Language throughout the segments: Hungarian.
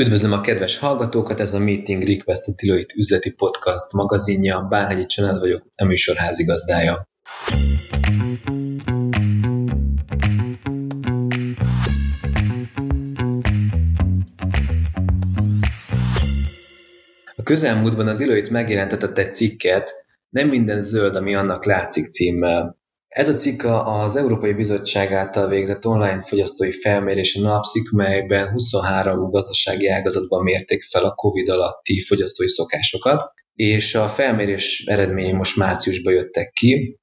Üdvözlöm a kedves hallgatókat, ez a Meeting Request a Deloitte üzleti podcast magazinja, Bárhegyi Csanád vagyok, a műsor házigazdája. A közelmúltban a Deloitte megjelentetett egy cikket, nem minden zöld, ami annak látszik címmel. Ez a cikk az Európai Bizottság által végzett online fogyasztói felmérésen alapszik, melyben 23 gazdasági ágazatban mérték fel a COVID alatti fogyasztói szokásokat, és a felmérés eredményei most márciusban jöttek ki,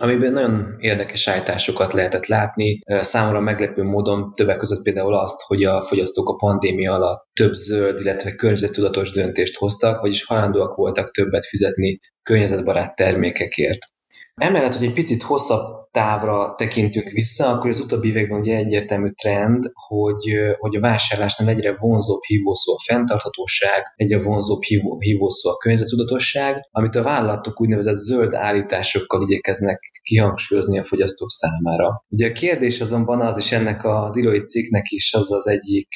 amiben nagyon érdekes állításokat lehetett látni. Számomra meglepő módon többek között például azt, hogy a fogyasztók a pandémia alatt több zöld, illetve környezettudatos döntést hoztak, vagyis hajlandóak voltak többet fizetni környezetbarát termékekért. Emellett, hogy egy picit hosszabb távra tekintünk vissza, akkor az utóbbi években ugye egyértelmű trend, hogy, hogy a vásárlásnál egyre vonzóbb hívószó a fenntarthatóság, egyre vonzóbb hívó, hívószó a környezetudatosság, amit a vállalatok úgynevezett zöld állításokkal igyekeznek kihangsúlyozni a fogyasztók számára. Ugye a kérdés azonban az, és ennek a Deloitte cikknek is az az egyik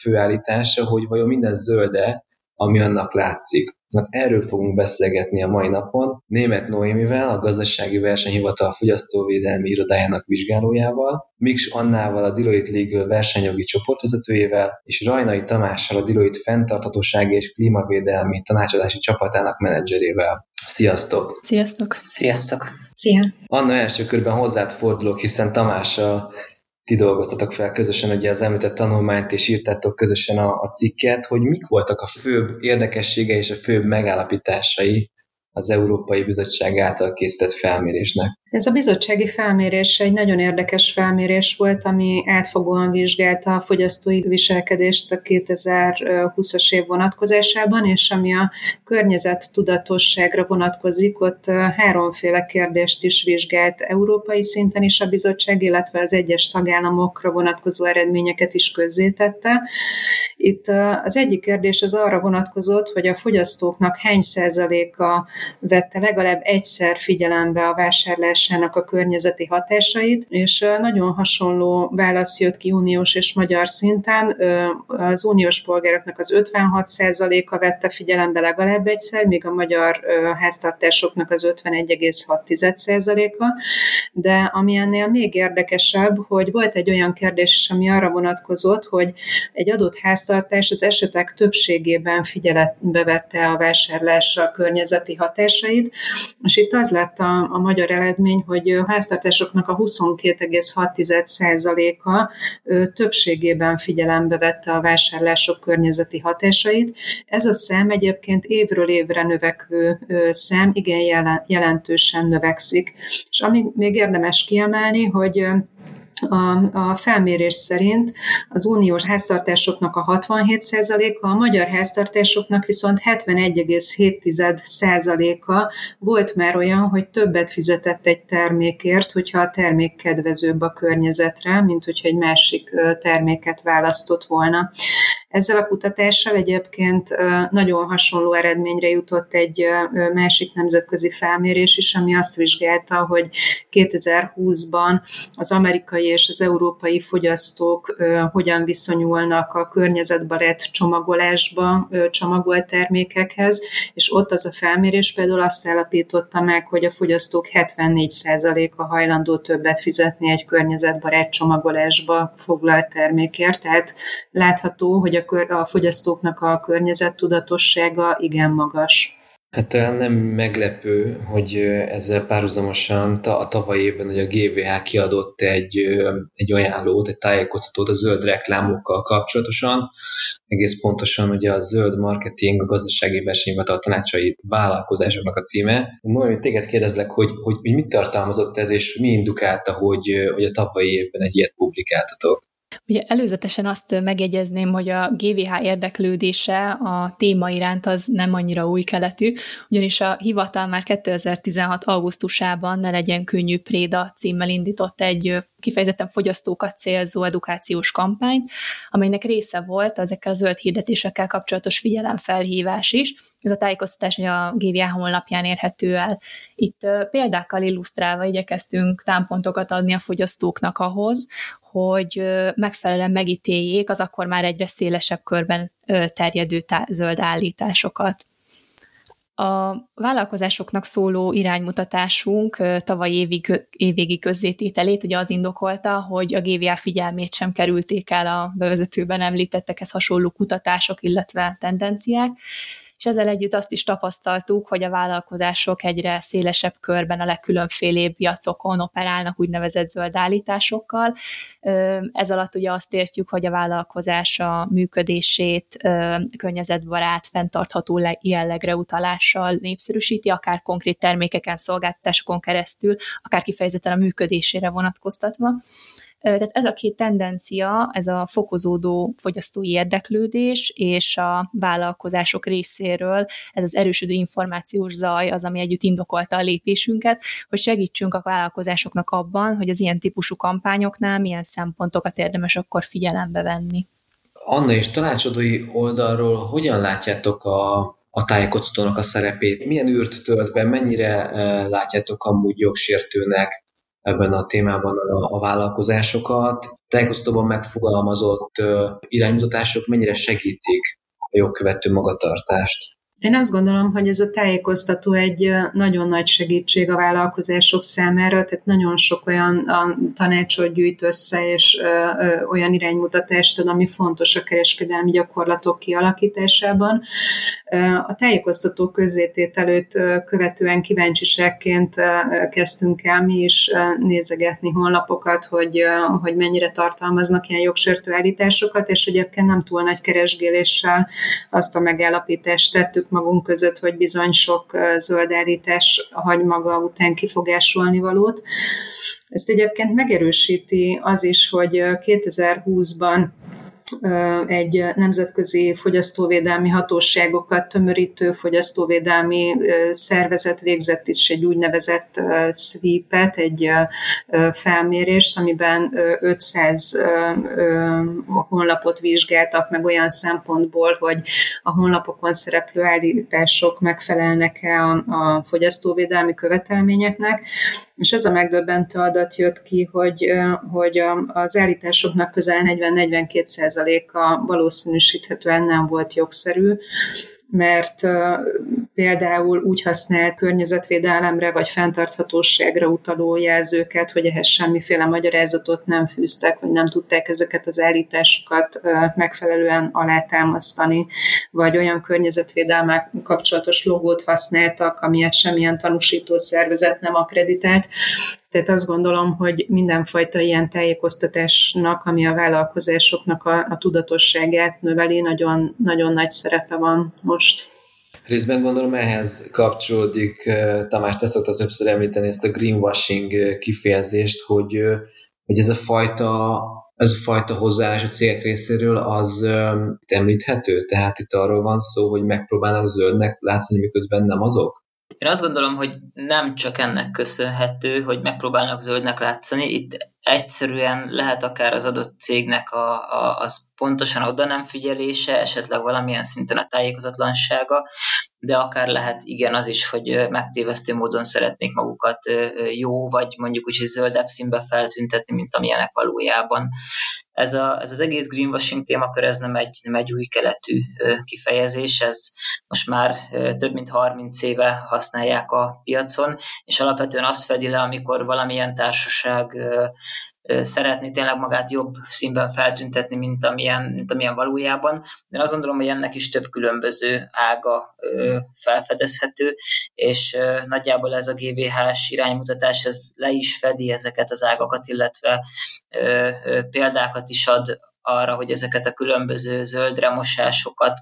főállítása, hogy vajon minden zölde, ami annak látszik. Hát erről fogunk beszélgetni a mai napon Német Noémivel, a Gazdasági Versenyhivatal Fogyasztóvédelmi Irodájának vizsgálójával, Miks Annával, a Deloitte Legal versenyjogi csoportvezetőjével, és Rajnai Tamással, a Deloitte fenntarthatósági és klímavédelmi tanácsadási csapatának menedzserével. Sziasztok! Sziasztok! Sziasztok! Szia! Anna első körben hozzád fordulok, hiszen Tamás a ti dolgoztatok fel közösen ugye az említett tanulmányt, és írtátok közösen a, a cikket, hogy mik voltak a főbb érdekessége és a főbb megállapításai az Európai Bizottság által készített felmérésnek. Ez a bizottsági felmérés egy nagyon érdekes felmérés volt, ami átfogóan vizsgálta a fogyasztói viselkedést a 2020-as év vonatkozásában, és ami a környezet tudatosságra vonatkozik, ott háromféle kérdést is vizsgált európai szinten is a bizottság, illetve az egyes tagállamokra vonatkozó eredményeket is közzétette. Itt az egyik kérdés az arra vonatkozott, hogy a fogyasztóknak hány százaléka vette legalább egyszer figyelembe a vásárlás hatásának a környezeti hatásait, és nagyon hasonló válasz jött ki uniós és magyar szinten. Az uniós polgároknak az 56%-a vette figyelembe legalább egyszer, míg a magyar háztartásoknak az 51,6%-a. De ami ennél még érdekesebb, hogy volt egy olyan kérdés is, ami arra vonatkozott, hogy egy adott háztartás az esetek többségében figyelembe vette a vásárlásra a környezeti hatásait, és itt az lett a, a magyar eredmény, eredmény, hogy a háztartásoknak a 22,6%-a többségében figyelembe vette a vásárlások környezeti hatásait. Ez a szám egyébként évről évre növekvő szám igen jelentősen növekszik. És ami még érdemes kiemelni, hogy a, a felmérés szerint az uniós háztartásoknak a 67%-a, a magyar háztartásoknak viszont 71,7%-a volt már olyan, hogy többet fizetett egy termékért, hogyha a termék kedvezőbb a környezetre, mint hogyha egy másik terméket választott volna. Ezzel a kutatással egyébként nagyon hasonló eredményre jutott egy másik nemzetközi felmérés is, ami azt vizsgálta, hogy 2020-ban az amerikai és az európai fogyasztók hogyan viszonyulnak a környezetbarát csomagolásba, csomagolt termékekhez, és ott az a felmérés például azt állapította meg, hogy a fogyasztók 74%-a hajlandó többet fizetni egy környezetbarát csomagolásba foglalt termékért, tehát látható, hogy a a, a fogyasztóknak a környezettudatossága igen magas. Hát nem meglepő, hogy ezzel párhuzamosan a tavalyi évben hogy a GVH kiadott egy, egy ajánlót, egy tájékoztatót a zöld reklámokkal kapcsolatosan. Egész pontosan ugye a zöld marketing, a gazdasági versenyhivatal tanácsai vállalkozásoknak a címe. Mondom, hogy téged kérdezlek, hogy, hogy, hogy mit tartalmazott ez, és mi indukálta, hogy, hogy a tavalyi évben egy ilyet publikáltatok. Ugye előzetesen azt megjegyezném, hogy a GVH érdeklődése a téma iránt az nem annyira új keletű, ugyanis a hivatal már 2016. augusztusában Ne legyen könnyű Préda címmel indított egy kifejezetten fogyasztókat célzó edukációs kampányt, amelynek része volt ezekkel a zöld hirdetésekkel kapcsolatos figyelemfelhívás is. Ez a tájékoztatás a GVH honlapján érhető el. Itt példákkal illusztrálva igyekeztünk támpontokat adni a fogyasztóknak ahhoz, hogy megfelelően megítéljék az akkor már egyre szélesebb körben terjedő zöld állításokat. A vállalkozásoknak szóló iránymutatásunk tavaly évig, évvégi közzétételét ugye az indokolta, hogy a GVA figyelmét sem kerülték el a bevezetőben említettekhez hasonló kutatások, illetve tendenciák, és ezzel együtt azt is tapasztaltuk, hogy a vállalkozások egyre szélesebb körben a legkülönfélébb piacokon operálnak úgynevezett zöld állításokkal. Ez alatt ugye azt értjük, hogy a vállalkozás a működését környezetbarát, fenntartható jellegre utalással népszerűsíti, akár konkrét termékeken, szolgáltatásokon keresztül, akár kifejezetten a működésére vonatkoztatva. Tehát ez a két tendencia, ez a fokozódó fogyasztói érdeklődés és a vállalkozások részéről ez az erősödő információs zaj az, ami együtt indokolta a lépésünket, hogy segítsünk a vállalkozásoknak abban, hogy az ilyen típusú kampányoknál milyen szempontokat érdemes akkor figyelembe venni. Anna és tanácsadói oldalról hogyan látjátok a, a tájékoztatónak a szerepét? Milyen űrt tölt be, mennyire látjátok amúgy jogsértőnek ebben a témában a, a vállalkozásokat. Tájékoztatóban megfogalmazott iránymutatások mennyire segítik a jogkövető magatartást. Én azt gondolom, hogy ez a tájékoztató egy nagyon nagy segítség a vállalkozások számára, tehát nagyon sok olyan tanácsot gyűjt össze, és olyan iránymutatást ad, ami fontos a kereskedelmi gyakorlatok kialakításában. A tájékoztató közzétételőt követően kíváncsiságként kezdtünk el mi is nézegetni honlapokat, hogy, hogy mennyire tartalmaznak ilyen jogsértő állításokat, és egyébként nem túl nagy keresgéléssel azt a megállapítást tettük magunk között, hogy bizony sok zöld állítás hagy maga után kifogásolni valót. Ezt egyébként megerősíti az is, hogy 2020-ban egy nemzetközi fogyasztóvédelmi hatóságokat tömörítő fogyasztóvédelmi szervezet végzett is egy úgynevezett sweep-et, egy felmérést, amiben 500 honlapot vizsgáltak meg olyan szempontból, hogy a honlapokon szereplő állítások megfelelnek-e a, fogyasztóvédelmi követelményeknek, és ez a megdöbbentő adat jött ki, hogy, hogy az állításoknak közel 40-42 százaléka valószínűsíthetően nem volt jogszerű, mert például úgy használ környezetvédelemre vagy fenntarthatóságra utaló jelzőket, hogy ehhez semmiféle magyarázatot nem fűztek, vagy nem tudták ezeket az állításokat megfelelően alátámasztani, vagy olyan környezetvédelmek kapcsolatos logót használtak, amilyet semmilyen tanúsító szervezet nem akreditált. Tehát azt gondolom, hogy mindenfajta ilyen tájékoztatásnak, ami a vállalkozásoknak a, a tudatosságát növeli, nagyon, nagyon nagy szerepe van most. Részben gondolom ehhez kapcsolódik, Tamás, te szoktad többször említeni ezt a greenwashing kifejezést, hogy, hogy ez a fajta ez a fajta hozzáállás a cégek részéről az említhető? Tehát itt arról van szó, hogy megpróbálnak zöldnek látszani, miközben nem azok? Én azt gondolom, hogy nem csak ennek köszönhető, hogy megpróbálnak zöldnek látszani, itt egyszerűen lehet akár az adott cégnek a, a, az pontosan oda nem figyelése, esetleg valamilyen szinten a tájékozatlansága, de akár lehet igen az is, hogy megtévesztő módon szeretnék magukat jó, vagy mondjuk úgy, hogy zöldebb színbe feltüntetni, mint amilyenek valójában. Ez, a, ez az egész greenwashing témakör, ez nem egy, nem egy új keletű kifejezés, ez most már több mint 30 éve használják a piacon, és alapvetően azt fedi le, amikor valamilyen társaság szeretné tényleg magát jobb színben feltüntetni, mint amilyen, mint amilyen valójában. De azt gondolom, hogy ennek is több különböző ága felfedezhető, és nagyjából ez a GVH-s iránymutatás ez le is fedi ezeket az ágakat, illetve példákat is ad arra, hogy ezeket a különböző zöldre mosásokat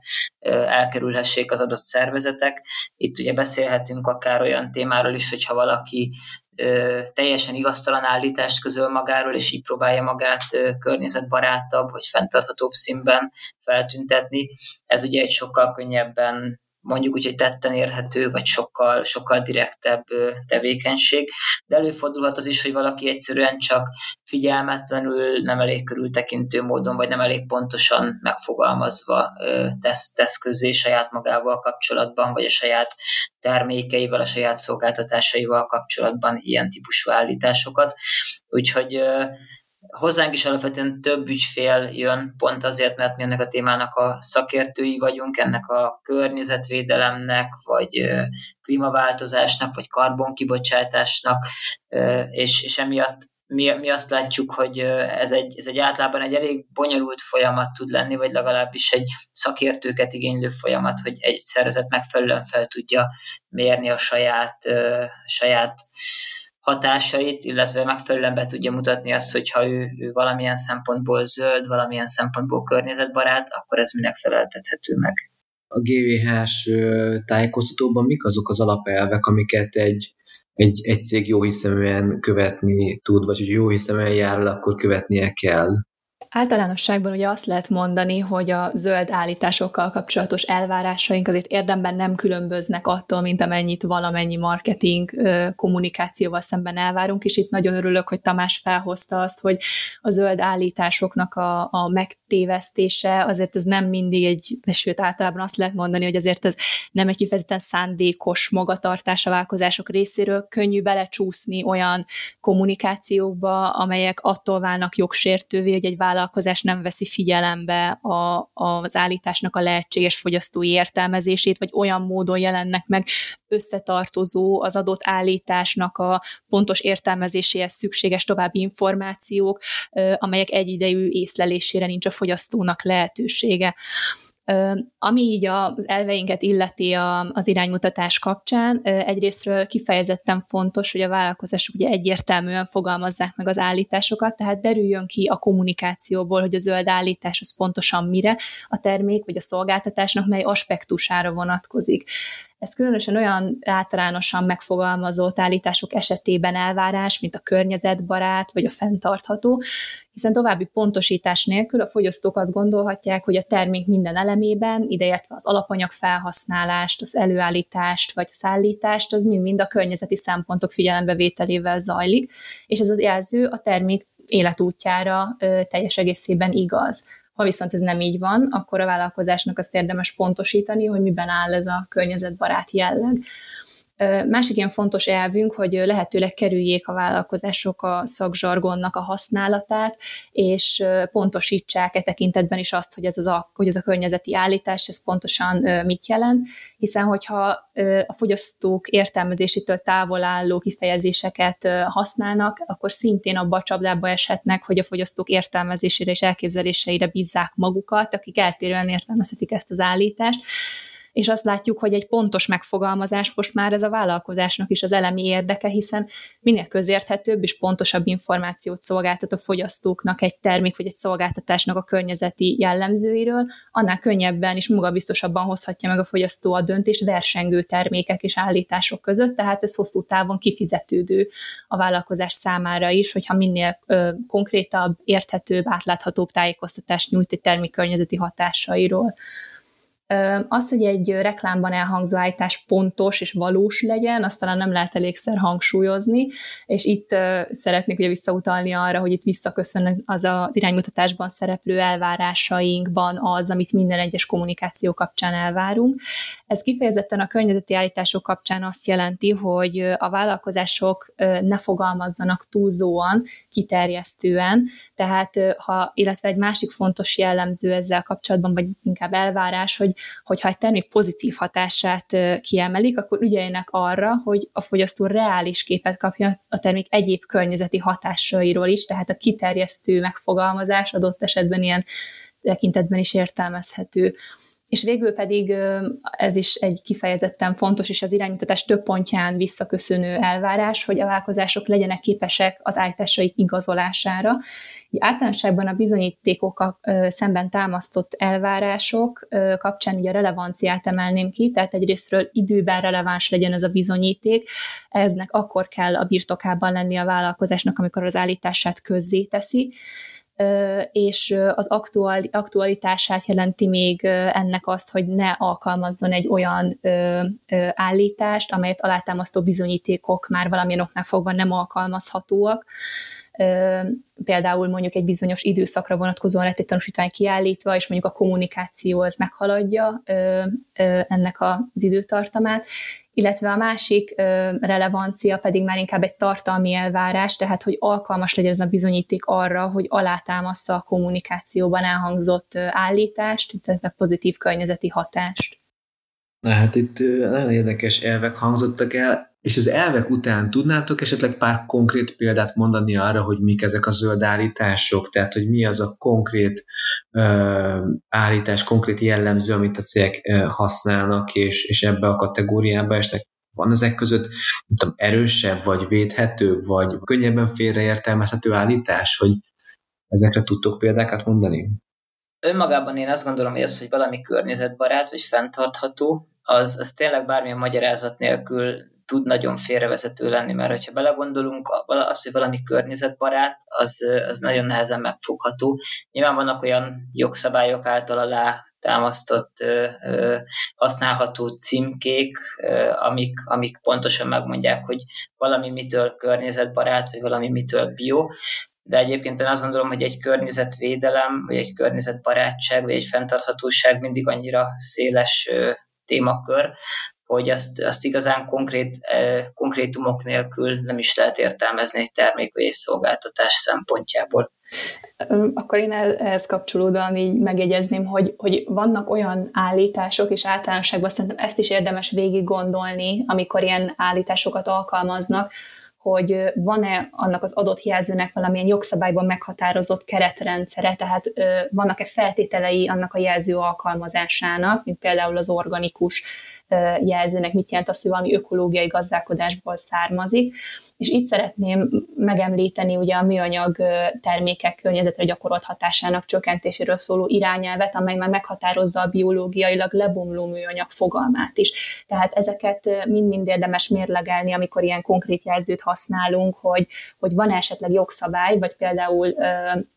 elkerülhessék az adott szervezetek. Itt ugye beszélhetünk akár olyan témáról is, hogyha valaki teljesen igaztalan állítást közöl magáról, és így próbálja magát környezetbarátabb vagy fenntarthatóbb színben feltüntetni. Ez ugye egy sokkal könnyebben mondjuk úgy, hogy tetten érhető, vagy sokkal, sokkal direktebb tevékenység, de előfordulhat az is, hogy valaki egyszerűen csak figyelmetlenül, nem elég körültekintő módon, vagy nem elég pontosan megfogalmazva tesz, tesz közé saját magával kapcsolatban, vagy a saját termékeivel, a saját szolgáltatásaival kapcsolatban ilyen típusú állításokat. Úgyhogy hozzánk is alapvetően több ügyfél jön, pont azért, mert mi ennek a témának a szakértői vagyunk, ennek a környezetvédelemnek, vagy klímaváltozásnak, vagy karbonkibocsátásnak, és, és emiatt mi, mi azt látjuk, hogy ez egy, ez egy általában egy elég bonyolult folyamat tud lenni, vagy legalábbis egy szakértőket igénylő folyamat, hogy egy szervezet megfelelően fel tudja mérni a saját, saját hatásait, illetve megfelelően be tudja mutatni azt, hogy ha ő, ő valamilyen szempontból zöld, valamilyen szempontból környezetbarát, akkor ez minek feleltethető meg. A GVH-s tájékoztatóban mik azok az alapelvek, amiket egy, egy, egy cég jó hiszeműen követni tud, vagy hogy jó hiszeműen jár el, akkor követnie kell? Általánosságban ugye azt lehet mondani, hogy a zöld állításokkal kapcsolatos elvárásaink azért érdemben nem különböznek attól, mint amennyit valamennyi marketing kommunikációval szemben elvárunk, és itt nagyon örülök, hogy Tamás felhozta azt, hogy a zöld állításoknak a, a megtévesztése azért ez nem mindig egy, sőt általában azt lehet mondani, hogy azért ez nem egy kifejezetten szándékos magatartás a vállalkozások részéről, könnyű belecsúszni olyan kommunikációkba, amelyek attól válnak jogsértővé, hogy egy vállalat vállalkozás nem veszi figyelembe a, az állításnak a lehetséges fogyasztói értelmezését, vagy olyan módon jelennek meg összetartozó az adott állításnak a pontos értelmezéséhez szükséges további információk, amelyek egyidejű észlelésére nincs a fogyasztónak lehetősége. Ami így az elveinket illeti az iránymutatás kapcsán, egyrésztről kifejezetten fontos, hogy a vállalkozások ugye egyértelműen fogalmazzák meg az állításokat, tehát derüljön ki a kommunikációból, hogy a zöld állítás az pontosan mire, a termék vagy a szolgáltatásnak mely aspektusára vonatkozik. Ez különösen olyan általánosan megfogalmazott állítások esetében elvárás, mint a környezetbarát vagy a fenntartható, hiszen további pontosítás nélkül a fogyasztók azt gondolhatják, hogy a termék minden elemében, ideértve az alapanyag felhasználást, az előállítást vagy a szállítást, az mind-mind a környezeti szempontok figyelembevételével zajlik, és ez az jelző a termék életútjára teljes egészében igaz. Ha viszont ez nem így van, akkor a vállalkozásnak azt érdemes pontosítani, hogy miben áll ez a környezetbarát jelleg. Másik ilyen fontos elvünk, hogy lehetőleg kerüljék a vállalkozások a szakzsargonnak a használatát, és pontosítsák e tekintetben is azt, hogy ez, az a, hogy ez a környezeti állítás, ez pontosan mit jelent, hiszen hogyha a fogyasztók értelmezésétől távol álló kifejezéseket használnak, akkor szintén abba a csapdába eshetnek, hogy a fogyasztók értelmezésére és elképzeléseire bízzák magukat, akik eltérően értelmezhetik ezt az állítást, és azt látjuk, hogy egy pontos megfogalmazás most már ez a vállalkozásnak is az elemi érdeke, hiszen minél közérthetőbb és pontosabb információt szolgáltat a fogyasztóknak egy termék vagy egy szolgáltatásnak a környezeti jellemzőiről, annál könnyebben és magabiztosabban hozhatja meg a fogyasztó a döntést versengő termékek és állítások között, tehát ez hosszú távon kifizetődő a vállalkozás számára is, hogyha minél ö, konkrétabb, érthetőbb, átláthatóbb tájékoztatást nyújt egy termék környezeti hatásairól. Az, hogy egy reklámban elhangzó állítás pontos és valós legyen, azt talán nem lehet elégszer hangsúlyozni, és itt szeretnék ugye visszautalni arra, hogy itt visszaköszön az az iránymutatásban szereplő elvárásainkban az, amit minden egyes kommunikáció kapcsán elvárunk. Ez kifejezetten a környezeti állítások kapcsán azt jelenti, hogy a vállalkozások ne fogalmazzanak túlzóan, kiterjesztően, tehát ha, illetve egy másik fontos jellemző ezzel kapcsolatban, vagy inkább elvárás, hogy hogyha egy termék pozitív hatását kiemelik, akkor ügyeljenek arra, hogy a fogyasztó reális képet kapja a termék egyéb környezeti hatásairól is, tehát a kiterjesztő megfogalmazás adott esetben ilyen tekintetben is értelmezhető. És végül pedig ez is egy kifejezetten fontos, és az iránymutatás több pontján visszaköszönő elvárás, hogy a vállalkozások legyenek képesek az állításaik igazolására. Így általánosságban a bizonyítékokkal szemben támasztott elvárások kapcsán így a relevanciát emelném ki, tehát egyrésztről időben releváns legyen ez a bizonyíték, eznek akkor kell a birtokában lenni a vállalkozásnak, amikor az állítását közzé teszi, és az aktual, aktualitását jelenti még ennek azt, hogy ne alkalmazzon egy olyan állítást, amelyet alátámasztó bizonyítékok már valamilyen oknál fogva nem alkalmazhatóak, például mondjuk egy bizonyos időszakra vonatkozóan lett egy tanúsítvány kiállítva, és mondjuk a kommunikáció az meghaladja ennek az időtartamát, illetve a másik relevancia pedig már inkább egy tartalmi elvárás, tehát hogy alkalmas legyen ez a bizonyíték arra, hogy alátámaszza a kommunikációban elhangzott állítást, tehát pozitív környezeti hatást. Na hát itt nagyon érdekes elvek hangzottak el, és az elvek után tudnátok esetleg pár konkrét példát mondani arra, hogy mik ezek a zöld állítások, tehát hogy mi az a konkrét uh, állítás, konkrét jellemző, amit a cégek uh, használnak, és, és ebbe a kategóriába esnek. Van ezek között nem tudom, erősebb, vagy védhető, vagy könnyebben félreértelmezhető állítás, hogy ezekre tudtok példákat mondani? Önmagában én azt gondolom, hogy az, hogy valami környezetbarát, vagy fenntartható, az, az tényleg bármilyen magyarázat nélkül tud nagyon félrevezető lenni, mert hogyha belegondolunk, az, hogy valami környezetbarát, az, az nagyon nehezen megfogható. Nyilván vannak olyan jogszabályok által alá támasztott ö, ö, használható címkék, ö, amik, amik pontosan megmondják, hogy valami mitől környezetbarát, vagy valami mitől bio, de egyébként én azt gondolom, hogy egy környezetvédelem, vagy egy környezetbarátság, vagy egy fenntarthatóság mindig annyira széles témakör, hogy azt, azt igazán konkrét, konkrétumok nélkül nem is lehet értelmezni egy termék vagy egy szolgáltatás szempontjából. Akkor én ehhez kapcsolódóan így megjegyezném, hogy, hogy vannak olyan állítások, és általánosságban szerintem ezt is érdemes végig gondolni, amikor ilyen állításokat alkalmaznak, hogy van-e annak az adott jelzőnek valamilyen jogszabályban meghatározott keretrendszere, tehát vannak-e feltételei annak a jelző alkalmazásának, mint például az organikus jelzőnek mit jelent az, hogy valami ökológiai gazdálkodásból származik. És itt szeretném megemlíteni ugye a műanyag termékek környezetre gyakorolt hatásának csökkentéséről szóló irányelvet, amely már meghatározza a biológiailag lebomló műanyag fogalmát is. Tehát ezeket mind-mind érdemes mérlegelni, amikor ilyen konkrét jelzőt használunk, hogy, hogy van esetleg jogszabály, vagy például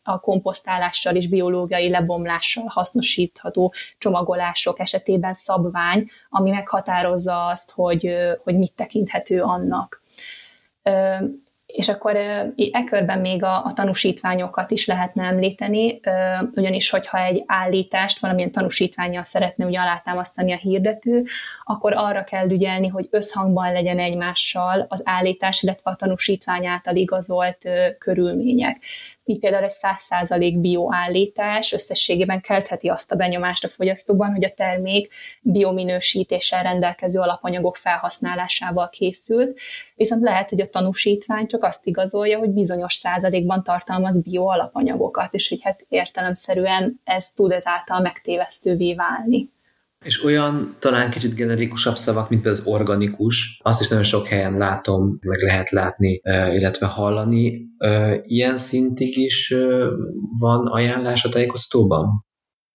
a komposztálással és biológiai lebomlással hasznosítható csomagolások esetében szabvány, ami meghatározza azt, hogy, hogy mit tekinthető annak. És akkor e körben még a, a tanúsítványokat is lehetne említeni, ugyanis hogyha egy állítást valamilyen tanúsítványjal szeretne ugye alátámasztani a hirdető, akkor arra kell ügyelni, hogy összhangban legyen egymással az állítás, illetve a tanúsítvány által igazolt körülmények így például egy 100% bioállítás összességében keltheti azt a benyomást a fogyasztóban, hogy a termék biominősítéssel rendelkező alapanyagok felhasználásával készült, viszont lehet, hogy a tanúsítvány csak azt igazolja, hogy bizonyos százalékban tartalmaz bioalapanyagokat, és hogy hát értelemszerűen ez tud ezáltal megtévesztővé válni. És olyan talán kicsit generikusabb szavak, mint például az organikus, azt is nagyon sok helyen látom, meg lehet látni, illetve hallani. Ilyen szintig is van ajánlás a tájékoztatóban?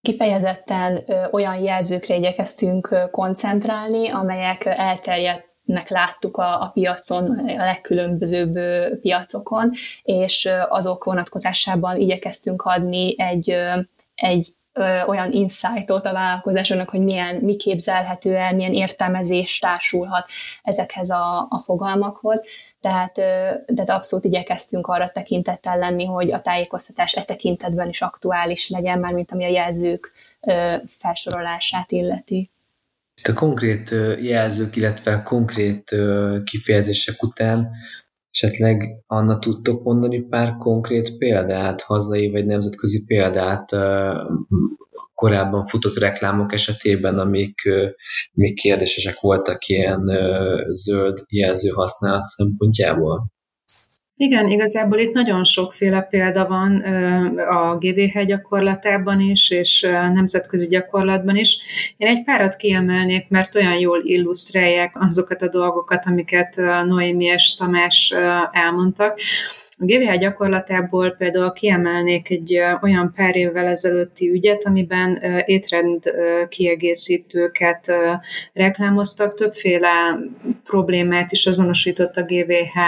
Kifejezetten olyan jelzőkre igyekeztünk koncentrálni, amelyek elterjedt nek láttuk a, a piacon, a legkülönbözőbb piacokon, és azok vonatkozásában igyekeztünk adni egy, egy ö, olyan insightot a vállalkozásoknak, hogy milyen, mi képzelhető el, milyen értelmezés társulhat ezekhez a, a fogalmakhoz. Tehát, tehát abszolút igyekeztünk arra tekintettel lenni, hogy a tájékoztatás e tekintetben is aktuális legyen, már mint ami a jelzők felsorolását illeti. A konkrét jelzők, illetve konkrét kifejezések után Esetleg Anna tudtok mondani pár konkrét példát, hazai vagy nemzetközi példát korábban futott reklámok esetében, amik még kérdésesek voltak ilyen zöld jelző használat szempontjából? Igen, igazából itt nagyon sokféle példa van a GVH gyakorlatában is, és nemzetközi gyakorlatban is. Én egy párat kiemelnék, mert olyan jól illusztrálják azokat a dolgokat, amiket Noémi és Tamás elmondtak. A GVH gyakorlatából például kiemelnék egy olyan pár évvel ezelőtti ügyet, amiben étrend kiegészítőket reklámoztak, többféle problémát is azonosított a GVH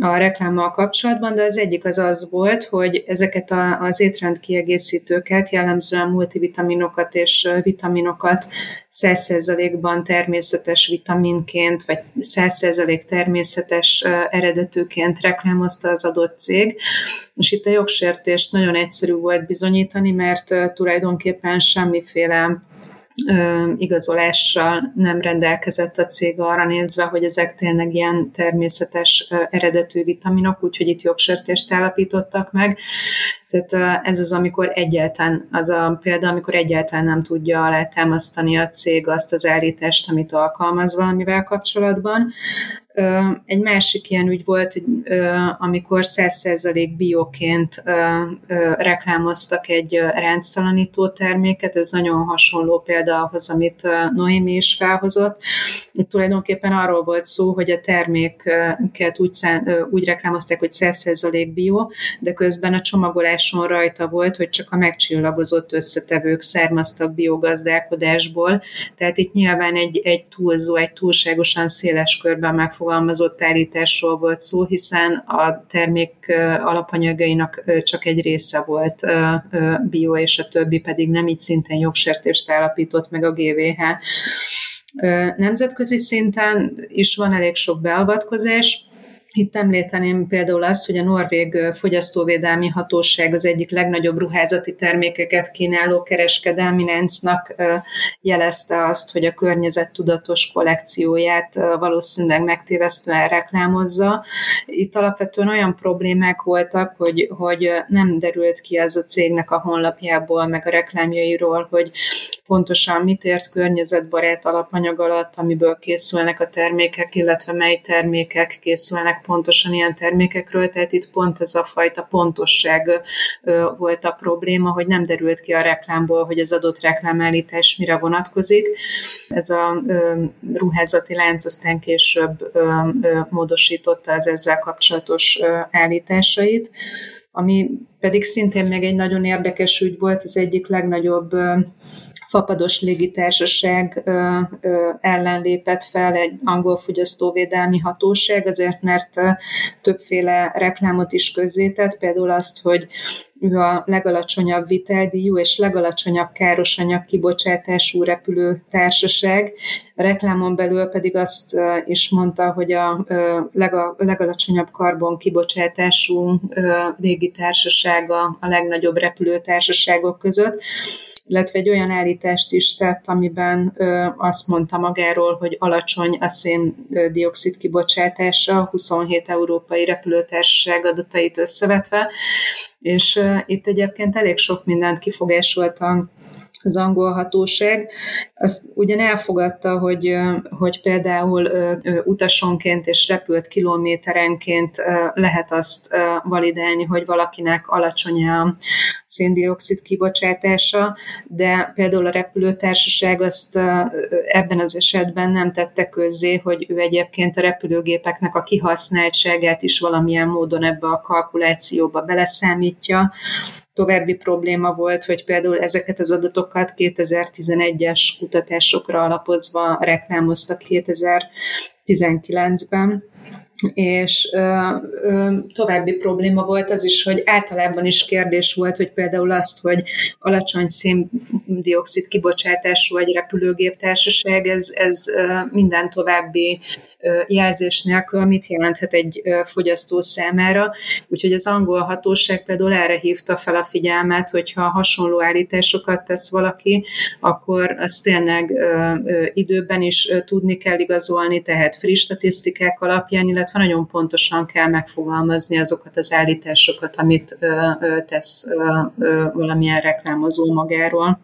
a reklámmal kapcsolatban, de az egyik az az volt, hogy ezeket az étrend kiegészítőket, jellemzően multivitaminokat és vitaminokat 100%-ban természetes vitaminként, vagy 100% természetes eredetőként reklámozta az adott cég. És itt a jogsértést nagyon egyszerű volt bizonyítani, mert tulajdonképpen semmiféle igazolással nem rendelkezett a cég arra nézve, hogy ezek tényleg ilyen természetes eredetű vitaminok, úgyhogy itt jogsértést állapítottak meg. Tehát ez az, amikor egyáltalán, az a példa, amikor egyáltalán nem tudja alátámasztani a cég azt az állítást, amit alkalmaz valamivel kapcsolatban. Egy másik ilyen ügy volt, amikor 100% bioként reklámoztak egy ránctalanító terméket, ez nagyon hasonló példa ahhoz, amit Noémi is felhozott. Itt tulajdonképpen arról volt szó, hogy a terméket úgy, úgy reklámozták, hogy 100% bio, de közben a csomagoláson rajta volt, hogy csak a megcsillagozott összetevők származtak biogazdálkodásból, tehát itt nyilván egy, egy túlzó, egy túlságosan széles körben meg megfogalmazott állításról volt szó, hiszen a termék alapanyagainak csak egy része volt bio, és a többi pedig nem így szintén jogsértést állapított meg a GVH. Nemzetközi szinten is van elég sok beavatkozás, itt említeném például azt, hogy a Norvég Fogyasztóvédelmi Hatóság az egyik legnagyobb ruházati termékeket kínáló kereskedelmi láncnak jelezte azt, hogy a környezettudatos kollekcióját valószínűleg megtévesztően reklámozza. Itt alapvetően olyan problémák voltak, hogy, hogy nem derült ki az a cégnek a honlapjából, meg a reklámjairól, hogy pontosan mit ért környezetbarát alapanyag alatt, amiből készülnek a termékek, illetve mely termékek készülnek pontosan ilyen termékekről, tehát itt pont ez a fajta pontosság volt a probléma, hogy nem derült ki a reklámból, hogy az adott reklámállítás mire vonatkozik. Ez a ruházati lánc aztán később módosította az ezzel kapcsolatos állításait. Ami pedig szintén még egy nagyon érdekes ügy volt, az egyik legnagyobb fapados légitársaság ellen lépett fel egy angol fogyasztóvédelmi hatóság, azért mert többféle reklámot is közzétett, például azt, hogy ő a legalacsonyabb viteldíjú és legalacsonyabb károsanyag kibocsátású repülő társaság. A reklámon belül pedig azt is mondta, hogy a legalacsonyabb karbon kibocsátású légitársasága a legnagyobb repülőtársaságok között illetve egy olyan állítást is tett, amiben azt mondta magáról, hogy alacsony a széndiokszid kibocsátása, 27 európai repülőtársaság adatait összevetve, és itt egyébként elég sok mindent kifogásoltan az angol hatóság, azt ugyan elfogadta, hogy, hogy például utasonként és repült kilométerenként lehet azt validálni, hogy valakinek alacsony széndiokszid kibocsátása, de például a repülőtársaság azt ebben az esetben nem tette közzé, hogy ő egyébként a repülőgépeknek a kihasználtságát is valamilyen módon ebbe a kalkulációba beleszámítja, További probléma volt, hogy például ezeket az adatokat 2011-es kutatásokra alapozva reklámoztak 2019-ben, és ö, ö, további probléma volt az is, hogy általában is kérdés volt, hogy például azt, hogy alacsony széndiokszid kibocsátású egy repülőgéptársaság, ez, ez ö, minden további jelzés nélkül mit jelenthet egy fogyasztó számára. Úgyhogy az angol hatóság például erre hívta fel a figyelmet, hogyha hasonló állításokat tesz valaki, akkor azt tényleg időben is tudni kell igazolni, tehát friss statisztikák alapján, illetve nagyon pontosan kell megfogalmazni azokat az állításokat, amit tesz valamilyen reklámozó magáról.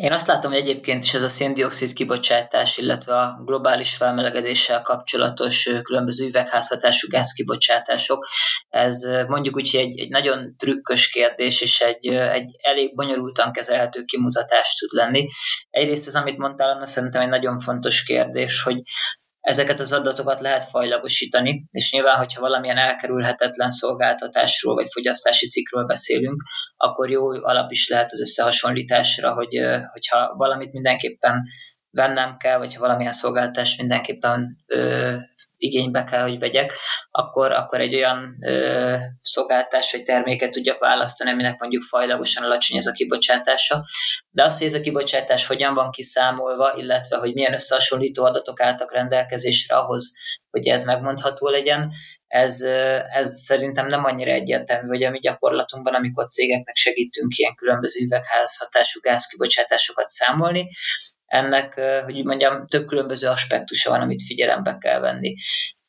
Én azt látom, hogy egyébként is ez a széndiokszid kibocsátás, illetve a globális felmelegedéssel kapcsolatos különböző üvegházhatású gázkibocsátások, ez mondjuk úgy, egy, egy nagyon trükkös kérdés, és egy, egy elég bonyolultan kezelhető kimutatás tud lenni. Egyrészt ez, amit mondtál, Anna, szerintem egy nagyon fontos kérdés, hogy Ezeket az adatokat lehet fajlagosítani, és nyilván, hogyha valamilyen elkerülhetetlen szolgáltatásról vagy fogyasztási cikkről beszélünk, akkor jó alap is lehet az összehasonlításra, hogy hogyha valamit mindenképpen vennem kell, vagy ha valamilyen szolgáltatást mindenképpen ö, igénybe kell, hogy vegyek, akkor, akkor egy olyan ö, szolgáltatás vagy terméket tudjak választani, aminek mondjuk fajlagosan alacsony ez a kibocsátása. De az, hogy ez a kibocsátás hogyan van kiszámolva, illetve hogy milyen összehasonlító adatok álltak rendelkezésre ahhoz, hogy ez megmondható legyen, ez, ez szerintem nem annyira egyértelmű, hogy a mi gyakorlatunkban, amikor cégeknek segítünk ilyen különböző üvegházhatású gázkibocsátásokat számolni, ennek, hogy mondjam, több különböző aspektusa van, amit figyelembe kell venni.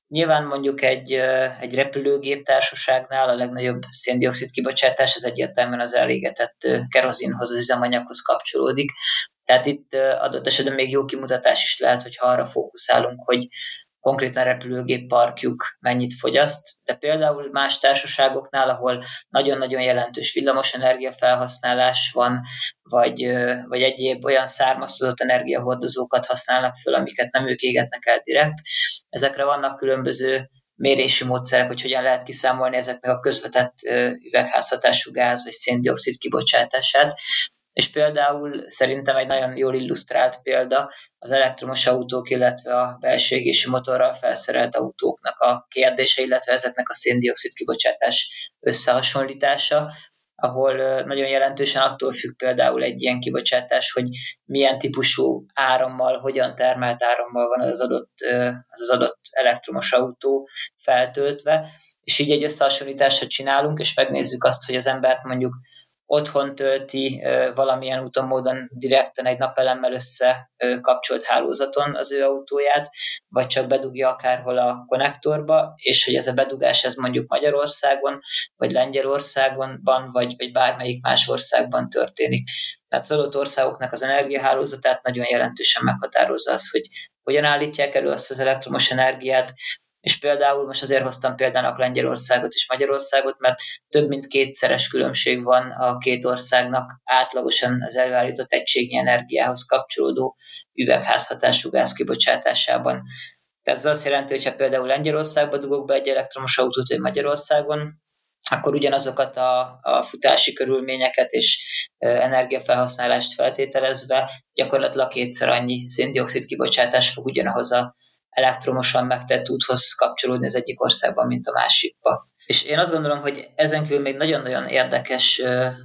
Nyilván mondjuk egy, egy repülőgép társaságnál a legnagyobb széndiokszid kibocsátás az egyértelműen az elégetett kerozinhoz, az üzemanyaghoz kapcsolódik. Tehát itt adott esetben még jó kimutatás is lehet, hogyha arra fókuszálunk, hogy konkrétan repülőgép parkjuk mennyit fogyaszt, de például más társaságoknál, ahol nagyon-nagyon jelentős villamosenergia felhasználás van, vagy, vagy egyéb olyan származtatott energiahordozókat használnak föl, amiket nem ők égetnek el direkt. Ezekre vannak különböző mérési módszerek, hogy hogyan lehet kiszámolni ezeknek a közvetett üvegházhatású gáz vagy széndiokszid kibocsátását. És például szerintem egy nagyon jól illusztrált példa az elektromos autók, illetve a belső égési motorral felszerelt autóknak a kérdése, illetve ezeknek a széndiokszid kibocsátás összehasonlítása, ahol nagyon jelentősen attól függ például egy ilyen kibocsátás, hogy milyen típusú árammal, hogyan termelt árammal van az adott, az, az adott elektromos autó feltöltve, és így egy összehasonlításra csinálunk, és megnézzük azt, hogy az embert mondjuk otthon tölti valamilyen úton, módon direkten egy napelemmel összekapcsolt hálózaton az ő autóját, vagy csak bedugja akárhol a konnektorba, és hogy ez a bedugás ez mondjuk Magyarországon, vagy Lengyelországon, vagy, vagy bármelyik más országban történik. Tehát az adott országoknak az energiahálózatát nagyon jelentősen meghatározza az, hogy hogyan állítják elő azt az elektromos energiát, és például most azért hoztam példának Lengyelországot és Magyarországot, mert több mint kétszeres különbség van a két országnak átlagosan az előállított egységnyi energiához kapcsolódó üvegházhatású gáz kibocsátásában. Tehát ez azt jelenti, hogy ha például Lengyelországba dugok be egy elektromos autót, vagy Magyarországon, akkor ugyanazokat a, a futási körülményeket és energiafelhasználást feltételezve gyakorlatilag kétszer annyi széndiokszid kibocsátás fog ugyanahoz a elektromosan megtett úthoz kapcsolódni az egyik országban, mint a másikba. És én azt gondolom, hogy ezen kívül még nagyon-nagyon érdekes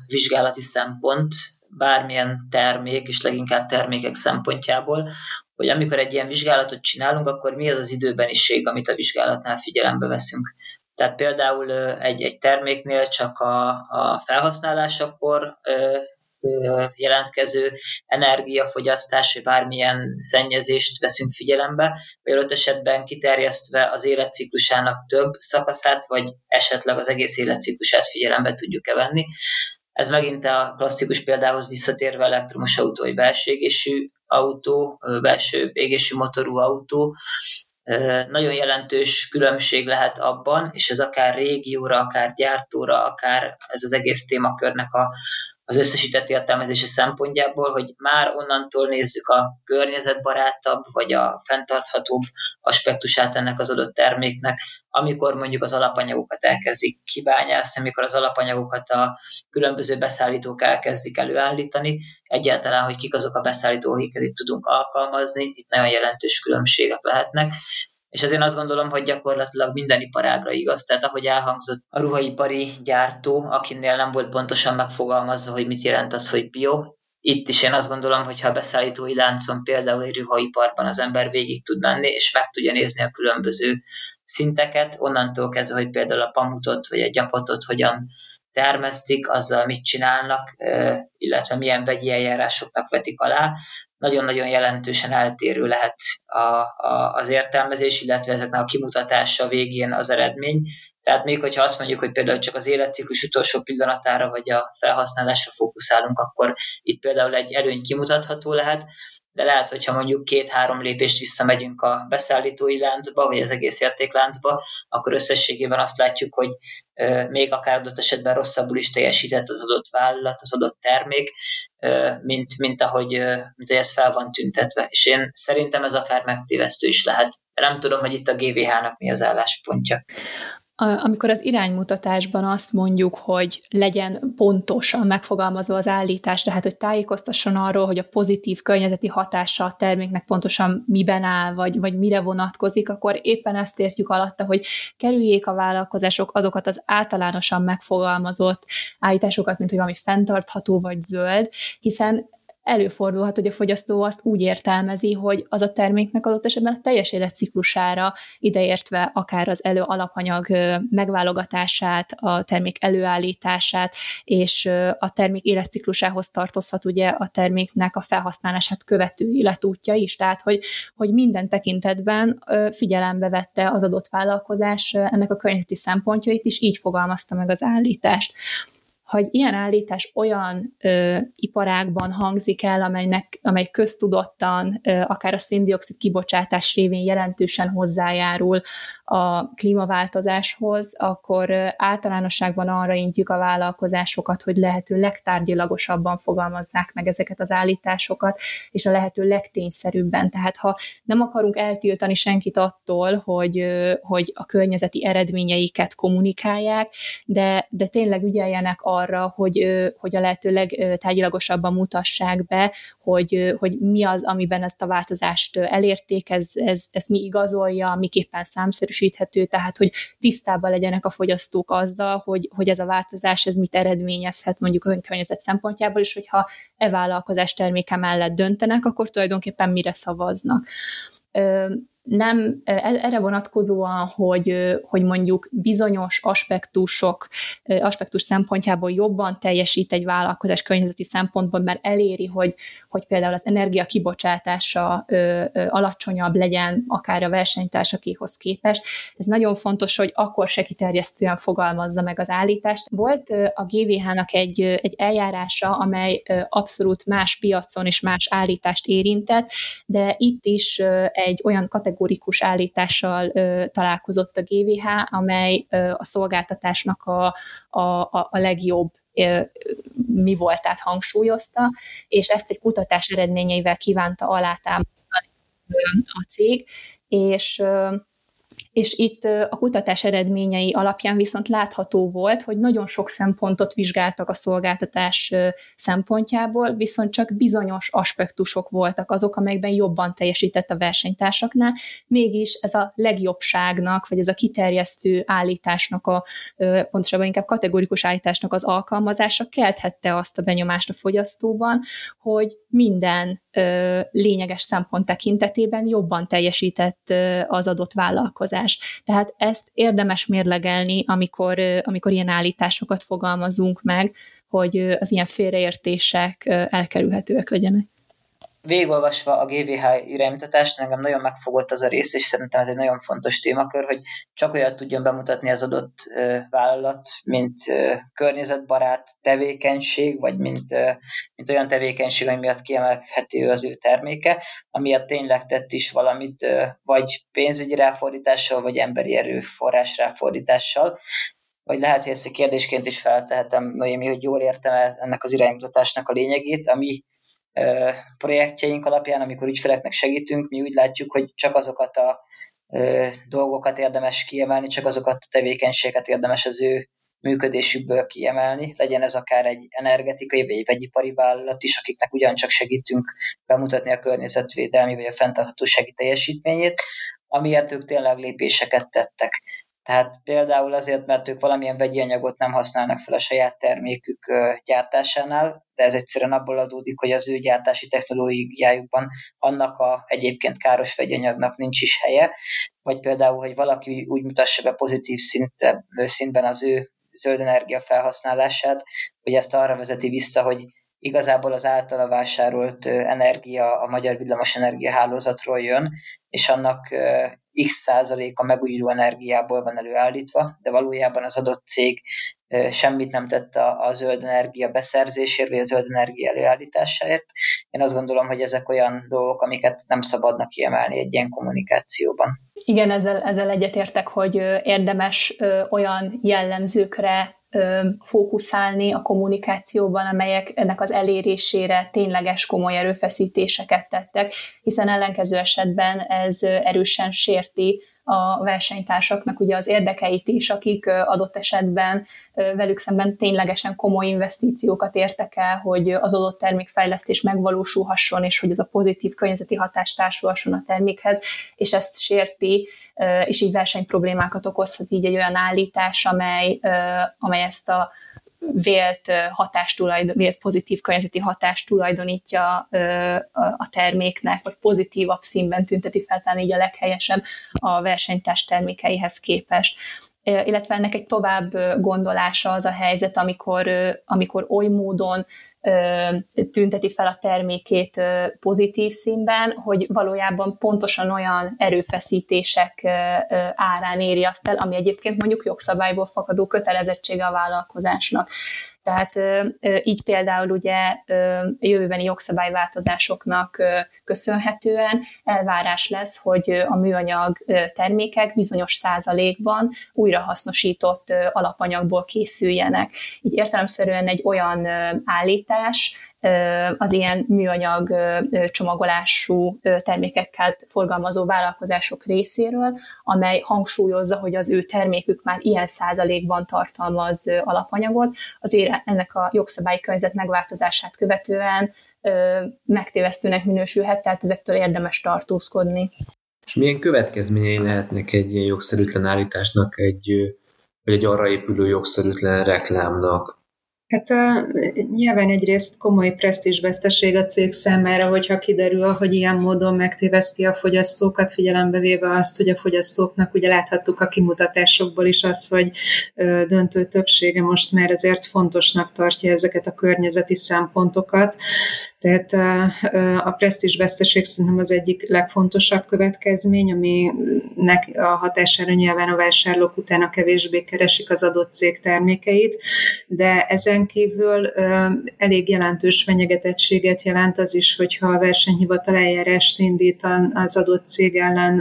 vizsgálati szempont, bármilyen termék, és leginkább termékek szempontjából, hogy amikor egy ilyen vizsgálatot csinálunk, akkor mi az az időbeniség, amit a vizsgálatnál figyelembe veszünk. Tehát például egy, egy terméknél csak a, a felhasználásakor jelentkező energiafogyasztás, vagy bármilyen szennyezést veszünk figyelembe, vagy ott esetben kiterjesztve az életciklusának több szakaszát, vagy esetleg az egész életciklusát figyelembe tudjuk-e venni. Ez megint a klasszikus példához visszatérve elektromos autó, vagy belső égésű autó, belső égésű motorú autó, nagyon jelentős különbség lehet abban, és ez akár régióra, akár gyártóra, akár ez az egész témakörnek a, az összesített értelmezése szempontjából, hogy már onnantól nézzük a környezetbarátabb vagy a fenntarthatóbb aspektusát ennek az adott terméknek, amikor mondjuk az alapanyagokat elkezdik kibányászni, amikor az alapanyagokat a különböző beszállítók elkezdik előállítani, egyáltalán, hogy kik azok a beszállítók, akiket itt tudunk alkalmazni, itt nagyon jelentős különbségek lehetnek, és ezért azt gondolom, hogy gyakorlatilag minden iparágra igaz. Tehát ahogy elhangzott a ruhaipari gyártó, akinél nem volt pontosan megfogalmazva, hogy mit jelent az, hogy bio, itt is én azt gondolom, hogy ha a beszállítói láncon például egy ruhaiparban az ember végig tud menni, és meg tudja nézni a különböző szinteket, onnantól kezdve, hogy például a pamutot vagy a gyapotot hogyan termesztik, azzal mit csinálnak, illetve milyen vegyi eljárásoknak vetik alá, nagyon-nagyon jelentősen eltérő lehet a, a, az értelmezés, illetve ezeknek a kimutatása végén az eredmény. Tehát még hogyha azt mondjuk, hogy például csak az életciklus utolsó pillanatára vagy a felhasználásra fókuszálunk, akkor itt például egy előny kimutatható lehet, de lehet, hogyha mondjuk két-három lépést visszamegyünk a beszállítói láncba, vagy az egész értékláncba, akkor összességében azt látjuk, hogy még akár adott esetben rosszabbul is teljesített az adott vállalat, az adott termék, mint, mint, ahogy, mint ahogy ez fel van tüntetve. És én szerintem ez akár megtévesztő is lehet. Nem tudom, hogy itt a GVH-nak mi az álláspontja. Amikor az iránymutatásban azt mondjuk, hogy legyen pontosan megfogalmazva az állítás, tehát hogy tájékoztasson arról, hogy a pozitív környezeti hatása a terméknek pontosan miben áll, vagy, vagy mire vonatkozik, akkor éppen ezt értjük alatta, hogy kerüljék a vállalkozások azokat az általánosan megfogalmazott állításokat, mint hogy valami fenntartható vagy zöld, hiszen előfordulhat, hogy a fogyasztó azt úgy értelmezi, hogy az a terméknek adott esetben a teljes életciklusára ideértve akár az elő alapanyag megválogatását, a termék előállítását, és a termék életciklusához tartozhat ugye a terméknek a felhasználását követő életútja is, tehát hogy, hogy minden tekintetben figyelembe vette az adott vállalkozás ennek a környezeti szempontjait is, így fogalmazta meg az állítást hogy ilyen állítás olyan ö, iparágban hangzik el, amelynek, amely köztudottan ö, akár a széndiokszid kibocsátás révén jelentősen hozzájárul a klímaváltozáshoz, akkor ö, általánosságban arra intjük a vállalkozásokat, hogy lehető legtárgyilagosabban fogalmazzák meg ezeket az állításokat, és a lehető legtényszerűbben. Tehát ha nem akarunk eltiltani senkit attól, hogy, ö, hogy a környezeti eredményeiket kommunikálják, de, de tényleg ügyeljenek a arra, hogy, hogy a lehető legtárgyilagosabban mutassák be, hogy, hogy mi az, amiben ezt a változást elérték, ez, ez, ezt mi igazolja, miképpen számszerűsíthető, tehát hogy tisztában legyenek a fogyasztók azzal, hogy, hogy ez a változás ez mit eredményezhet mondjuk a környezet szempontjából, és hogyha e vállalkozás terméke mellett döntenek, akkor tulajdonképpen mire szavaznak nem e, erre vonatkozóan, hogy, hogy mondjuk bizonyos aspektusok, aspektus szempontjából jobban teljesít egy vállalkozás környezeti szempontból, mert eléri, hogy, hogy például az energia kibocsátása alacsonyabb legyen, akár a versenytársakéhoz képest. Ez nagyon fontos, hogy akkor se kiterjesztően fogalmazza meg az állítást. Volt a GVH-nak egy, egy eljárása, amely abszolút más piacon és más állítást érintett, de itt is egy olyan kategóriát kategórikus állítással találkozott a GVH, amely a szolgáltatásnak a, a, a, a legjobb mi voltát hangsúlyozta, és ezt egy kutatás eredményeivel kívánta alátámasztani a cég, és és itt a kutatás eredményei alapján viszont látható volt, hogy nagyon sok szempontot vizsgáltak a szolgáltatás szempontjából, viszont csak bizonyos aspektusok voltak azok, amelyekben jobban teljesített a versenytársaknál, mégis ez a legjobbságnak, vagy ez a kiterjesztő állításnak, a, pontosabban inkább kategorikus állításnak az alkalmazása kelthette azt a benyomást a fogyasztóban, hogy minden lényeges szempont tekintetében jobban teljesített az adott vállalkozás. Tehát ezt érdemes mérlegelni, amikor, amikor ilyen állításokat fogalmazunk meg, hogy az ilyen félreértések elkerülhetőek legyenek végigolvasva a GVH iránymutatást, engem nagyon megfogott az a rész, és szerintem ez egy nagyon fontos témakör, hogy csak olyat tudjon bemutatni az adott vállalat, mint környezetbarát tevékenység, vagy mint, mint olyan tevékenység, ami miatt kiemelhető az ő terméke, amiatt tényleg tett is valamit, vagy pénzügyi ráfordítással, vagy emberi erőforrás ráfordítással, vagy lehet, hogy ezt a kérdésként is feltehetem, Noémi, hogy jól értem ennek az iránymutatásnak a lényegét, ami projektjeink alapján, amikor ügyfeleknek segítünk, mi úgy látjuk, hogy csak azokat a dolgokat érdemes kiemelni, csak azokat a tevékenységeket érdemes az ő működésükből kiemelni, legyen ez akár egy energetikai vagy egy vegyipari vállalat is, akiknek ugyancsak segítünk bemutatni a környezetvédelmi vagy a fenntarthatósági teljesítményét, amiért ők tényleg lépéseket tettek. Tehát például azért, mert ők valamilyen vegyi anyagot nem használnak fel a saját termékük gyártásánál, de ez egyszerűen abból adódik, hogy az ő gyártási technológiájukban annak a egyébként káros vegyi anyagnak nincs is helye, vagy például, hogy valaki úgy mutassa be pozitív szinte, szintben az ő zöld energia felhasználását, hogy ezt arra vezeti vissza, hogy igazából az általa vásárolt energia a magyar villamos hálózatról jön, és annak x százaléka megújuló energiából van előállítva, de valójában az adott cég semmit nem tett a, a zöld energia beszerzésért, vagy a zöld energia előállításáért. Én azt gondolom, hogy ezek olyan dolgok, amiket nem szabadnak kiemelni egy ilyen kommunikációban. Igen, ezzel, ezzel egyetértek, hogy érdemes olyan jellemzőkre fókuszálni a kommunikációban, amelyek ennek az elérésére tényleges komoly erőfeszítéseket tettek, hiszen ellenkező esetben ez erősen sérti a versenytársaknak ugye az érdekeit is, akik adott esetben velük szemben ténylegesen komoly investíciókat értek el, hogy az adott termékfejlesztés megvalósulhasson, és hogy ez a pozitív környezeti hatás társulhasson a termékhez, és ezt sérti, és így versenyproblémákat okozhat így egy olyan állítás, amely, amely ezt a vélt hatástulajdon, vélt pozitív környezeti hatást tulajdonítja a terméknek, vagy pozitívabb színben tünteti fel, talán így a leghelyesebb a versenytárs termékeihez képest. Illetve ennek egy tovább gondolása az a helyzet, amikor, amikor oly módon tünteti fel a termékét pozitív színben, hogy valójában pontosan olyan erőfeszítések árán éri azt el, ami egyébként mondjuk jogszabályból fakadó kötelezettsége a vállalkozásnak. Tehát így például ugye jövőbeni jogszabályváltozásoknak köszönhetően elvárás lesz, hogy a műanyag termékek bizonyos százalékban újrahasznosított alapanyagból készüljenek. Így értelemszerűen egy olyan állítás, az ilyen műanyag csomagolású termékekkel forgalmazó vállalkozások részéről, amely hangsúlyozza, hogy az ő termékük már ilyen százalékban tartalmaz alapanyagot, azért ennek a jogszabálykörnyezet megváltozását követően megtévesztőnek minősülhet, tehát ezektől érdemes tartózkodni. És milyen következményei lehetnek egy ilyen jogszerűtlen állításnak, egy, vagy egy arra épülő jogszerűtlen reklámnak? Hát a, nyilván egyrészt komoly presztízsveszteség a cég számára, hogyha kiderül, hogy ilyen módon megtéveszti a fogyasztókat, figyelembe véve azt, hogy a fogyasztóknak ugye láthattuk a kimutatásokból is az, hogy ö, döntő többsége most már ezért fontosnak tartja ezeket a környezeti szempontokat. Tehát a presztízs veszteség szerintem az egyik legfontosabb következmény, aminek a hatására nyilván a vásárlók utána kevésbé keresik az adott cég termékeit, de ezen kívül elég jelentős fenyegetettséget jelent az is, hogyha a versenyhivatal eljárást indít az adott cég ellen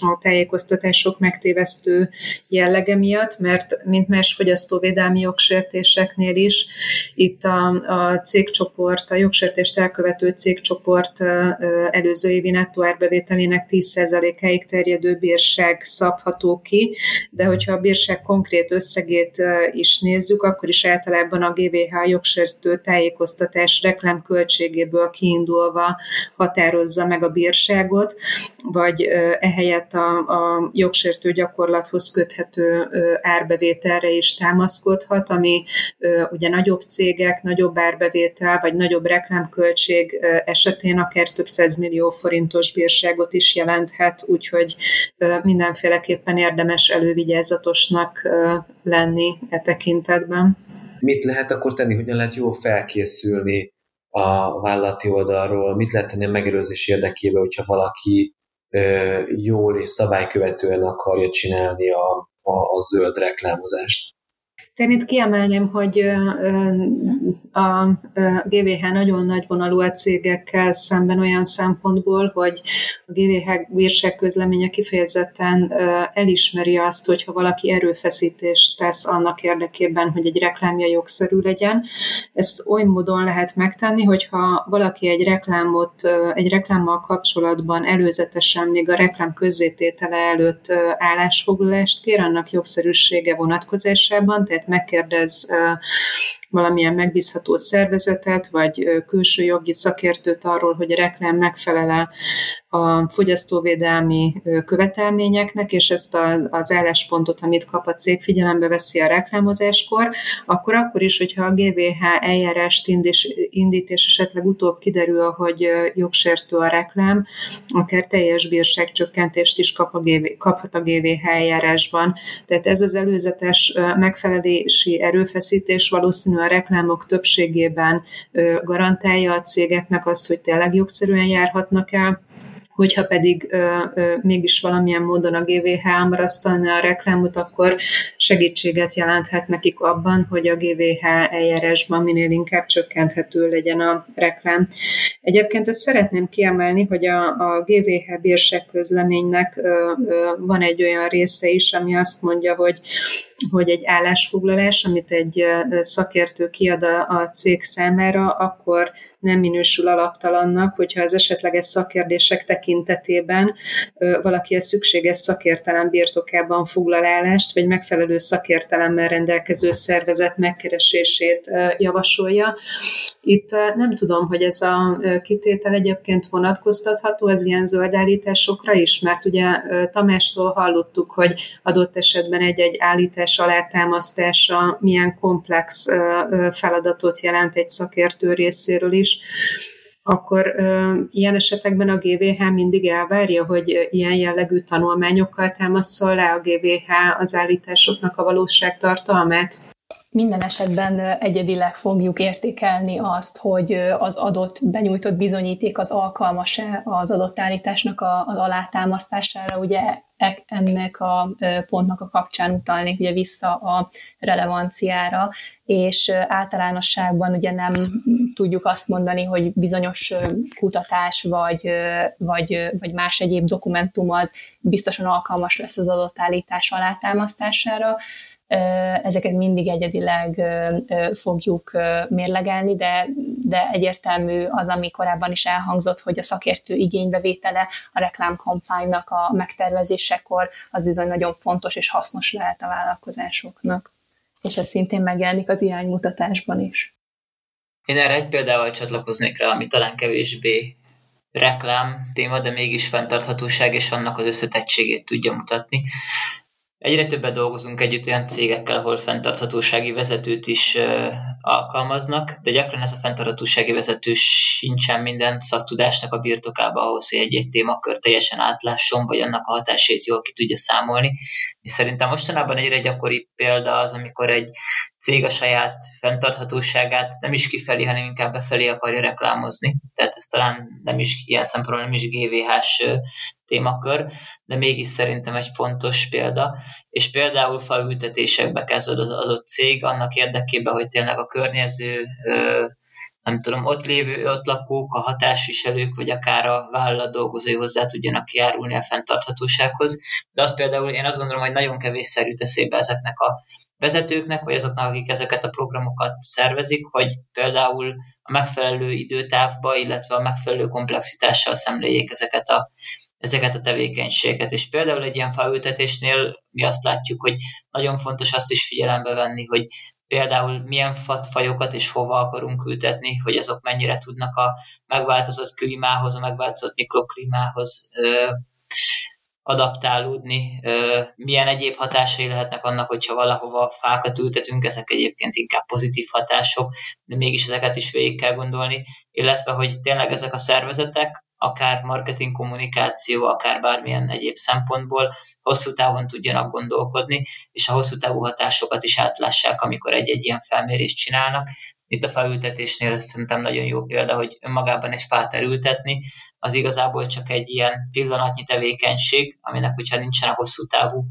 a tájékoztatások megtévesztő jellege miatt, mert mint más fogyasztóvédelmi jogsértéseknél is, itt a, a cégcsoport, a jogsértés büntetést elkövető cégcsoport előző évi nettó árbevételének 10%-áig terjedő bírság szabható ki, de hogyha a bírság konkrét összegét is nézzük, akkor is általában a GVH jogsértő tájékoztatás reklám költségéből kiindulva határozza meg a bírságot, vagy ehelyett a, a jogsértő gyakorlathoz köthető árbevételre is támaszkodhat, ami ugye nagyobb cégek, nagyobb árbevétel, vagy nagyobb reklámköltség költség esetén akár több millió forintos bírságot is jelenthet, úgyhogy mindenféleképpen érdemes elővigyázatosnak lenni e tekintetben. Mit lehet akkor tenni, hogyan lehet jól felkészülni a vállalati oldalról, mit lehet tenni a megelőzés érdekében, hogyha valaki jól és szabálykövetően akarja csinálni a, a, a zöld reklámozást? Itt kiemelném, hogy a GVH nagyon nagy vonalú a cégekkel szemben olyan szempontból, hogy a GVH bírság közleménye kifejezetten elismeri azt, hogyha valaki erőfeszítést tesz annak érdekében, hogy egy reklámja jogszerű legyen. Ezt oly módon lehet megtenni, hogyha valaki egy reklámot, egy reklámmal kapcsolatban előzetesen még a reklám közzététele előtt állásfoglalást kér, annak jogszerűsége vonatkozásában, tehát megkérdez valamilyen megbízható szervezetet, vagy külső jogi szakértőt arról, hogy a reklám megfelele a fogyasztóvédelmi követelményeknek, és ezt az álláspontot, amit kap a cég, figyelembe veszi a reklámozáskor, akkor akkor is, hogyha a GVH eljárást indít, és esetleg utóbb kiderül, hogy jogsértő a reklám, akár teljes bírságcsökkentést is kap a GV, kaphat a GVH eljárásban. Tehát ez az előzetes megfelelési erőfeszítés valószínű a reklámok többségében garantálja a cégeknek azt, hogy tényleg jogszerűen járhatnak el, hogyha pedig ö, ö, mégis valamilyen módon a GVH amrasztalna a reklámot, akkor segítséget jelenthet nekik abban, hogy a GVH eljárásban minél inkább csökkenthető legyen a reklám. Egyébként ezt szeretném kiemelni, hogy a, a GVH bírság közleménynek ö, ö, van egy olyan része is, ami azt mondja, hogy hogy egy állásfoglalás, amit egy szakértő kiad a, a cég számára, akkor nem minősül alaptalannak, hogyha az esetleges szakkérdések tekintetében valaki a szükséges szakértelem birtokában foglal állást, vagy megfelelő szakértelemmel rendelkező szervezet megkeresését javasolja. Itt nem tudom, hogy ez a kitétel egyébként vonatkoztatható az ilyen zöld állításokra is, mert ugye Tamástól hallottuk, hogy adott esetben egy-egy állítás alátámasztása milyen komplex feladatot jelent egy szakértő részéről is akkor ö, ilyen esetekben a GVH mindig elvárja, hogy ilyen jellegű tanulmányokkal támaszol le a GVH az állításoknak a valóságtartalmát? Minden esetben egyedileg fogjuk értékelni azt, hogy az adott benyújtott bizonyíték az alkalmas-e az adott állításnak az alátámasztására. Ugye e, ennek a pontnak a kapcsán utalnék ugye vissza a relevanciára, és általánosságban ugye nem tudjuk azt mondani, hogy bizonyos kutatás vagy, vagy, vagy más egyéb dokumentum az biztosan alkalmas lesz az adott állítás alátámasztására, ezeket mindig egyedileg fogjuk mérlegelni, de, de egyértelmű az, ami korábban is elhangzott, hogy a szakértő igénybevétele a reklámkampánynak a megtervezésekor az bizony nagyon fontos és hasznos lehet a vállalkozásoknak. És ez szintén megjelenik az iránymutatásban is. Én erre egy példával csatlakoznék rá, ami talán kevésbé reklám téma, de mégis fenntarthatóság és annak az összetettségét tudja mutatni. Egyre többet dolgozunk együtt olyan cégekkel, ahol fenntarthatósági vezetőt is alkalmaznak, de gyakran ez a fenntarthatósági vezető sincsen minden szaktudásnak a birtokába ahhoz, hogy egy-egy témakör teljesen átlásson, vagy annak a hatásét jól ki tudja számolni. És szerintem mostanában egyre gyakori példa az, amikor egy cég a saját fenntarthatóságát nem is kifelé, hanem inkább befelé akarja reklámozni. Tehát ez talán nem is ilyen szempontból nem is GVH-s témakör, de mégis szerintem egy fontos példa, és például falültetésekbe kezd az adott cég annak érdekében, hogy tényleg a környező nem tudom, ott lévő, ott lakók, a hatásviselők, vagy akár a vállalat dolgozói hozzá tudjanak járulni a fenntarthatósághoz. De azt például én azt gondolom, hogy nagyon kevés szerű eszébe ezeknek a vezetőknek, vagy azoknak, akik ezeket a programokat szervezik, hogy például a megfelelő időtávba, illetve a megfelelő komplexitással szemléljék ezeket a ezeket a tevékenységeket. És például egy ilyen faültetésnél mi azt látjuk, hogy nagyon fontos azt is figyelembe venni, hogy például milyen fatfajokat és hova akarunk ültetni, hogy azok mennyire tudnak a megváltozott klímához, a megváltozott mikroklímához adaptálódni, milyen egyéb hatásai lehetnek annak, hogyha valahova fákat ültetünk, ezek egyébként inkább pozitív hatások, de mégis ezeket is végig kell gondolni, illetve hogy tényleg ezek a szervezetek akár marketing kommunikáció, akár bármilyen egyéb szempontból hosszú távon tudjanak gondolkodni, és a hosszú távú hatásokat is átlássák, amikor egy-egy ilyen felmérést csinálnak. Itt a felültetésnél szerintem nagyon jó példa, hogy önmagában egy fát elültetni, az igazából csak egy ilyen pillanatnyi tevékenység, aminek, hogyha nincsen a hosszú távú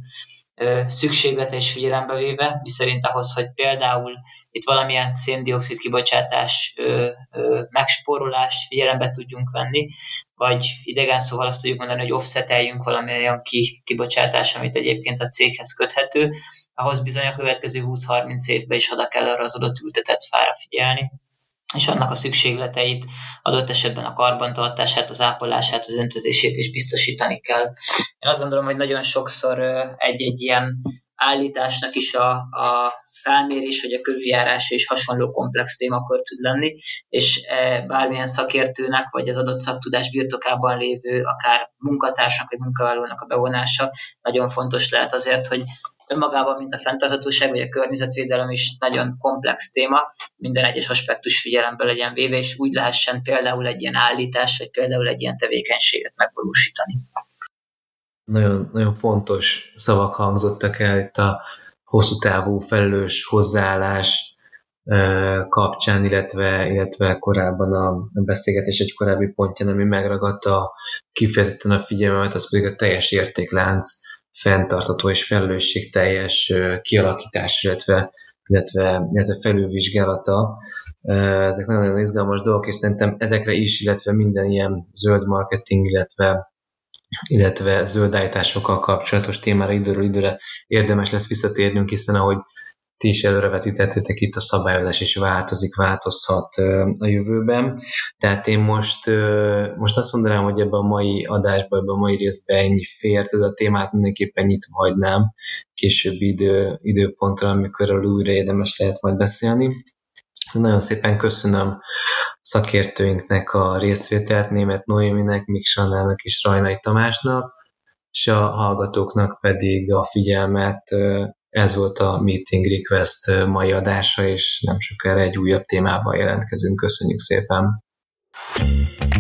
szükséglete is figyelembe véve, miszerint ahhoz, hogy például itt valamilyen széndiokszid kibocsátás megspórolást figyelembe tudjunk venni, vagy idegen szóval azt tudjuk mondani, hogy offseteljünk valamilyen ki, kibocsátás, amit egyébként a céghez köthető, ahhoz bizony a következő 20-30 évben is oda kell arra az adott ültetett fára figyelni és annak a szükségleteit, adott esetben a karbantartását, az ápolását, az öntözését is biztosítani kell. Én azt gondolom, hogy nagyon sokszor egy-egy ilyen állításnak is a, a felmérés vagy a körüljárás és hasonló komplex témakör tud lenni, és bármilyen szakértőnek vagy az adott szaktudás birtokában lévő, akár munkatársnak vagy munkavállalónak a bevonása nagyon fontos lehet azért, hogy önmagában, mint a fenntarthatóság vagy a környezetvédelem is nagyon komplex téma, minden egyes aspektus figyelembe legyen véve, és úgy lehessen például egy ilyen állítás, vagy például egy ilyen tevékenységet megvalósítani. Nagyon, nagyon fontos szavak hangzottak el itt a hosszú távú felelős hozzáállás kapcsán, illetve, illetve korábban a beszélgetés egy korábbi pontján, ami megragadta kifejezetten a figyelmemet, az pedig a teljes értéklánc fenntartató és felelősségteljes kialakítás, illetve, illetve, illetve felülvizsgálata. Ezek nagyon-nagyon izgalmas dolgok, és szerintem ezekre is, illetve minden ilyen zöld marketing, illetve illetve zöld állításokkal kapcsolatos témára időről időre érdemes lesz visszatérnünk, hiszen ahogy ti is előrevetítettétek itt a szabályozás is változik, változhat a jövőben. Tehát én most, most azt mondanám, hogy ebben a mai adásban, ebben a mai részben ennyi fér, tehát a témát mindenképpen nyitva hagynám későbbi idő, időpontra, amikor a újra érdemes lehet majd beszélni. Nagyon szépen köszönöm szakértőinknek a részvételt, német Noéminek, Miksanának és Rajnai Tamásnak, és a hallgatóknak pedig a figyelmet. Ez volt a Meeting Request mai adása, és nem sokára egy újabb témával jelentkezünk. Köszönjük szépen! thank you